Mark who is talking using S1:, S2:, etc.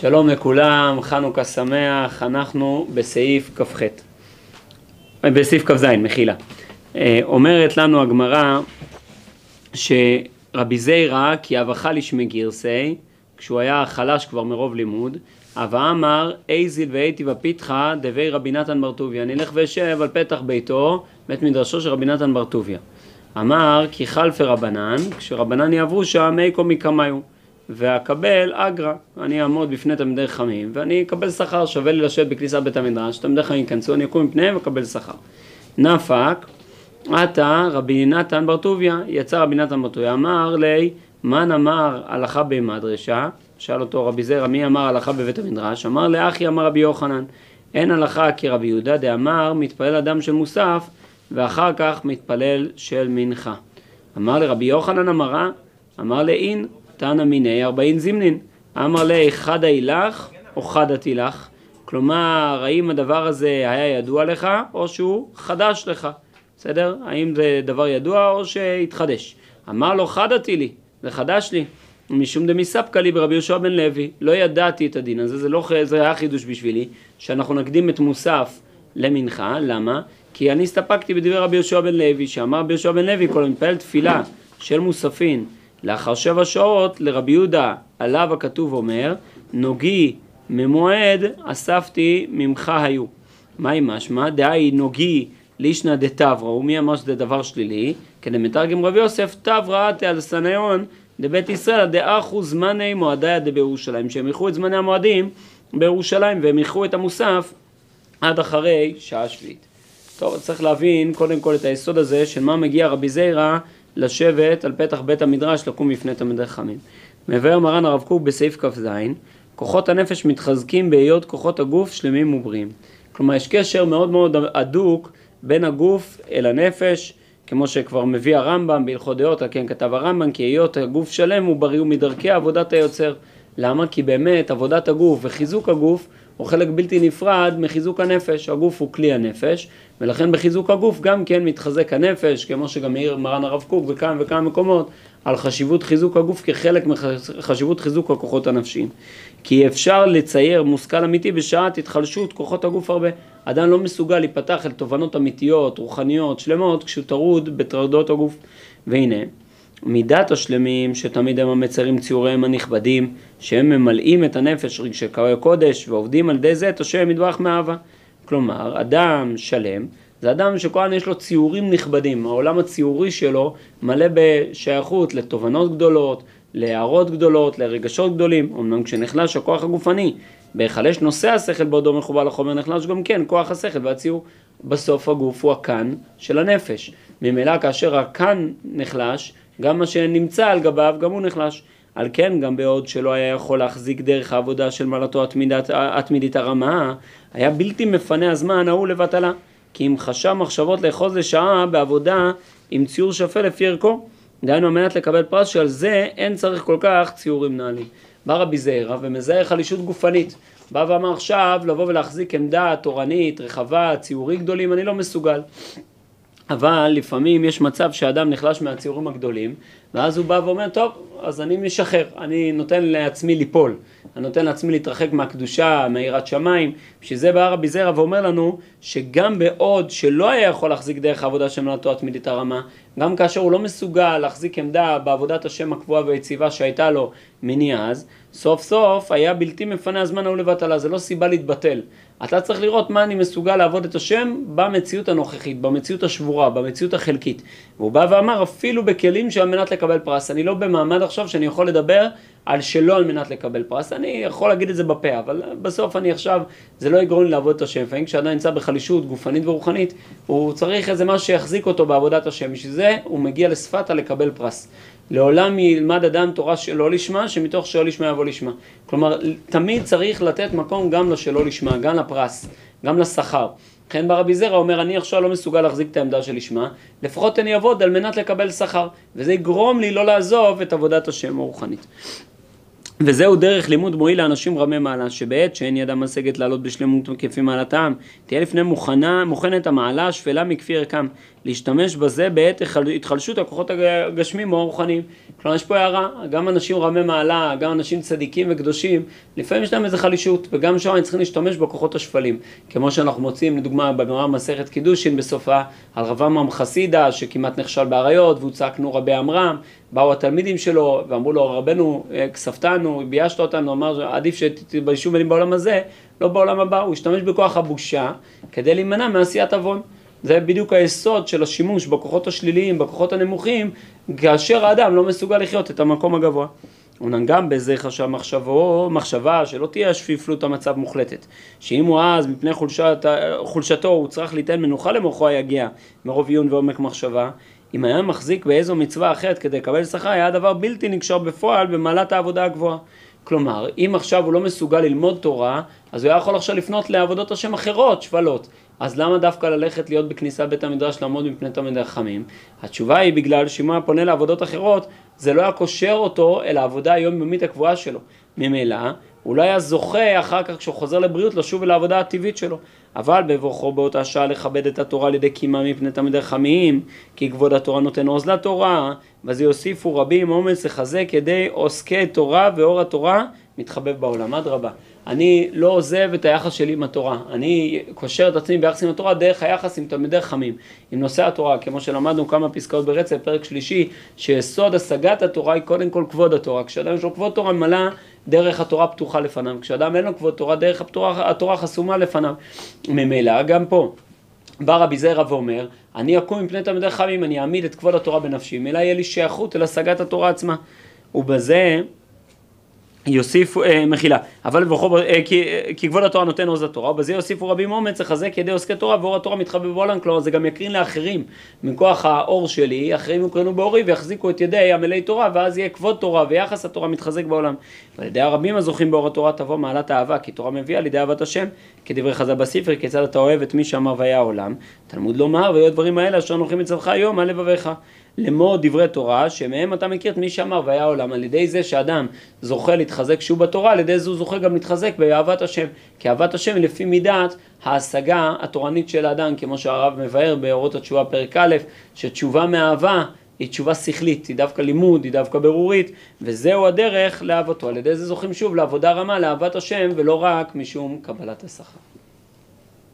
S1: שלום לכולם, חנוכה שמח, אנחנו בסעיף כ"ח, אה, בסעיף כ"ז, מחילה. אה, אומרת לנו הגמרא שרבי זיירא כי אבכה לשמי גירסי, כשהוא היה חלש כבר מרוב לימוד, אבא אמר אייזיל ואייתי בפיתחה דבי רבי נתן בר טוביה, נלך ואשב על פתח ביתו, בית מדרשו של רבי נתן בר טוביה. אמר כי חלפי רבנן, כשרבנן יעברו שם איכו מקמיו. ואקבל אגרא, אני אעמוד בפני תלמידי חכמים ואני אקבל שכר, שווה לי לשבת בכניסת בית המדרש, תלמידי חכמים ייכנסו, אני אקום מפניהם ואקבל שכר. נפק, עתה רבי נתן בר טוביה, יצא רבי נתן בר טוביה, אמר לי, מן אמר הלכה במדרשה, שאל אותו רבי זרע, מי אמר הלכה בבית המדרש? אמר לאחי אמר רבי יוחנן, אין הלכה כרבי יהודה דאמר, מתפלל אדם של מוסף, ואחר כך מתפלל של מנחה. אמר לרבי יוחנן אמרה, אמר לאין, תנא מיני ארבעין זימנין. אמר לי חדא אילך או חדא תילך? כלומר, האם הדבר הזה היה ידוע לך או שהוא חדש לך? בסדר? האם זה דבר ידוע או שהתחדש? אמר לו חדא תילי, זה חדש לי. משום דמיספקא לי ברבי יהושע בן לוי, לא ידעתי את הדין הזה, זה, לא, זה היה חידוש בשבילי, שאנחנו נקדים את מוסף למנחה, למה? כי אני הסתפקתי בדברי רבי יהושע בן לוי, שאמר רבי יהושע בן לוי, כל המתפלל תפילה של מוספין לאחר שבע שעות לרבי יהודה עליו הכתוב אומר נוגי ממועד אספתי ממך היו. מהי משמע? דהי נוגי לישנא דתברא ומי אמר שזה דבר שלילי? כדי מתרגם רבי יוסף תברא תעל סניון דבית ישראל דאחו זמני מועדיה דבירושלים שהם איחרו את זמני המועדים בירושלים והם איחרו את המוסף עד אחרי שעה שביעית. טוב, צריך להבין קודם כל את היסוד הזה של מה מגיע רבי זיירא לשבת על פתח בית המדרש לקום בפני תלמידי חכמים. מבאר מרן הרב קוק בסעיף כ"ז, כוחות הנפש מתחזקים בהיות כוחות הגוף שלמים ובריאים. כלומר, יש קשר מאוד מאוד הדוק בין הגוף אל הנפש, כמו שכבר מביא הרמב"ם בהלכות דעות, על כן כתב הרמב"ם, כי היות הגוף שלם הוא בריא ומדרכי עבודת היוצר. למה? כי באמת עבודת הגוף וחיזוק הגוף הוא חלק בלתי נפרד מחיזוק הנפש. הגוף הוא כלי הנפש, ולכן בחיזוק הגוף גם כן מתחזק הנפש, כמו שגם העיר מרן הרב קוק וכמה וכמה מקומות, על חשיבות חיזוק הגוף כחלק מחשיבות חיזוק הכוחות הנפשיים. כי אפשר לצייר מושכל אמיתי בשעת התחלשות כוחות הגוף הרבה. אדם לא מסוגל להיפתח אל תובנות אמיתיות, רוחניות, שלמות, כשהוא טרוד בטרדות הגוף. והנה, מידת השלמים שתמיד הם המצרים ציוריהם הנכבדים, שהם ממלאים את הנפש רגשי קודש ועובדים על ידי זה את השם ידבח מאהבה. כלומר, אדם שלם זה אדם שכהן יש לו ציורים נכבדים, העולם הציורי שלו מלא בשייכות לתובנות גדולות, להערות גדולות, לרגשות גדולים, אמנם כשנחלש הכוח הגופני, בהיחלש נושא השכל בעודו מחובר לחומר נחלש גם כן, כוח השכל והציור. בסוף הגוף הוא הקן של הנפש. ממילא כאשר הקן נחלש, גם מה שנמצא על גביו, גם הוא נחלש. על כן, גם בעוד שלא היה יכול להחזיק דרך העבודה של מעלתו התמידית הרמה, היה בלתי מפנה הזמן ההוא לבטלה. כי אם חשב מחשבות לאחוז לשעה בעבודה עם ציור שפל לפי ערכו, דהיינו על מנת לקבל פרס שעל זה אין צריך כל כך ציורים נעלים. בא רבי זעירא ומזהה חלישות גופנית. בא ואמר עכשיו לבוא ולהחזיק עמדה תורנית, רחבה, ציורים גדולים, אני לא מסוגל. אבל לפעמים יש מצב שאדם נחלש מהציורים הגדולים, ואז הוא בא ואומר, טוב, אז אני משחרר, אני נותן לעצמי ליפול, אני נותן לעצמי להתרחק מהקדושה, מהיראת שמיים, בשביל זה בא רבי זרע ואומר לנו, שגם בעוד שלא היה יכול להחזיק דרך העבודה של מלאכתו התמידית הרמה, גם כאשר הוא לא מסוגל להחזיק עמדה בעבודת השם הקבועה והיציבה שהייתה לו מני אז, סוף סוף היה בלתי מפנה הזמן ההוא לבטלה, זה לא סיבה להתבטל. אתה צריך לראות מה אני מסוגל לעבוד את השם במציאות הנוכחית, במציאות השבורה, במציאות החלקית. והוא בא ואמר אפילו בכלים שעל מנת לקבל פרס. אני לא במעמד עכשיו שאני יכול לדבר על שלא על מנת לקבל פרס. אני יכול להגיד את זה בפה, אבל בסוף אני עכשיו, זה לא יגרום לי לעבוד את השם. לפעמים כשאדם נמצא בחלישות גופנית ורוחנית, הוא צריך איזה משהו שיחזיק אותו בעבודת השם. בשביל זה הוא מגיע לשפתה לקבל פרס. לעולם ילמד אדם תורה שלא לשמה, שמתוך שלא לשמה יבוא לשמה. כלומר, תמיד צריך לתת מקום גם לשלא לשמה, גם לפרס, גם לשכר. לכן ברבי זרע אומר, אני עכשיו לא מסוגל להחזיק את העמדה של לשמה, לפחות אני אעבוד על מנת לקבל שכר, וזה יגרום לי לא לעזוב את עבודת השם הרוחנית. וזהו דרך לימוד מועיל לאנשים רמי מעלה, שבעת שאין ידם משגת לעלות בשלמות כפי מעלתם, תהיה לפני מוכנה, מוכנת המעלה השפלה מכפי ערכם, להשתמש בזה בעת התחלשות הכוחות הגשמיים או הרוחניים. כלומר, יש פה הערה, גם אנשים רמי מעלה, גם אנשים צדיקים וקדושים, לפעמים יש להם איזו חלישות, וגם שם הם צריכים להשתמש בכוחות השפלים. כמו שאנחנו מוצאים, לדוגמה, בגמרא מסכת קידושין בסופה, על רב עמרם חסידה, שכמעט נכשל באריות, והוא צעק נו רבי עמרם, באו התלמידים שלו, ואמרו לו, רבנו, אה, כספתנו, ביישת אותנו, אמר, עדיף שתתביישו בנים בעולם הזה, לא בעולם הבא. הוא השתמש בכוח הבושה כדי להימנע מעשיית עוון. זה בדיוק היסוד של השימוש בכוחות השליליים, בכוחות הנמוכים, כאשר האדם לא מסוגל לחיות את המקום הגבוה. אומנם גם בזה חשב מחשבו, מחשבה שלא תהיה השפיפלות המצב מוחלטת. שאם הוא אז מפני חולשת, חולשתו הוא צריך ליתן מנוחה למוחו היגיע מרוב עיון ועומק מחשבה, אם היה מחזיק באיזו מצווה אחרת כדי לקבל שכר, היה הדבר בלתי נקשר בפועל במעלת העבודה הגבוהה. כלומר, אם עכשיו הוא לא מסוגל ללמוד תורה, אז הוא היה יכול עכשיו לפנות לעבודות השם אחרות, שפלות. אז למה דווקא ללכת להיות בכניסה בית המדרש לעמוד מפני תלמידי חכמים? התשובה היא בגלל שאם הוא היה פונה לעבודות אחרות, זה לא היה קושר אותו אל העבודה היומיומית הקבועה שלו. ממילא, הוא לא היה זוכה אחר כך כשהוא חוזר לבריאות לשוב אל העבודה הטבעית שלו. אבל בבוכו באותה שעה לכבד את התורה על ידי קימה מפני תלמידי חכמים, כי כבוד התורה נותן עוז לתורה, ואז יוסיפו רבים אומץ לחזק ידי עוסקי תורה ואור התורה מתחבב בעולם. אדרבה. אני לא עוזב את היחס שלי עם התורה, אני קושר את עצמי ביחס עם התורה דרך היחס עם תלמידי חכמים, עם נושא התורה, כמו שלמדנו כמה פסקאות ברצף, פרק שלישי, שיסוד השגת התורה היא קודם כל כבוד התורה, כשאדם יש לו כבוד תורה מלא, דרך התורה פתוחה לפניו, כשאדם אין לו כבוד תורה, דרך התורה, התורה חסומה לפניו. ממילא, גם פה. בא רבי זרע ואומר, אני אקום מפני תלמידי חכמים, אני אעמיד את כבוד התורה בנפשי, ממילא יהיה לי שייכות אל השגת התורה עצמה. ובזה יוסיפו, אה, מחילה, אבל בכל, אה, כי, אה, כי כבוד התורה נותן עוז לתורה, ובזה יוסיפו רבים אומץ לחזק ידי עוסקי תורה, ואור התורה מתחבא בעולם, כלומר זה גם יקרין לאחרים, מכוח האור שלי, אחרים יקרנו באורי ויחזיקו את ידי עמלי תורה, ואז יהיה כבוד תורה ויחס התורה מתחזק בעולם. ועל ידי הרבים הזוכים באור התורה תבוא מעלת האהבה, כי תורה מביאה לידי אהבת השם, כדברי חז"ל בספר, כיצד אתה אוהב את מי שאמר והיה העולם, תלמוד לומר, ויהיו דברים האלה אשר נוחים אצלך היום, על לבביך. לאמור דברי תורה, שמהם אתה מכיר את מי שאמר והיה עולם. על ידי זה שאדם זוכה להתחזק שוב בתורה, על ידי זה הוא זוכה גם להתחזק באהבת השם. כי אהבת השם היא לפי מידת ההשגה התורנית של האדם, כמו שהרב מבאר באורות התשובה פרק א', שתשובה מאהבה היא תשובה שכלית, היא דווקא לימוד, היא דווקא ברורית, וזהו הדרך לאהבתו. על ידי זה זוכים שוב לעבודה רמה, לאהבת השם, ולא רק משום קבלת השכר.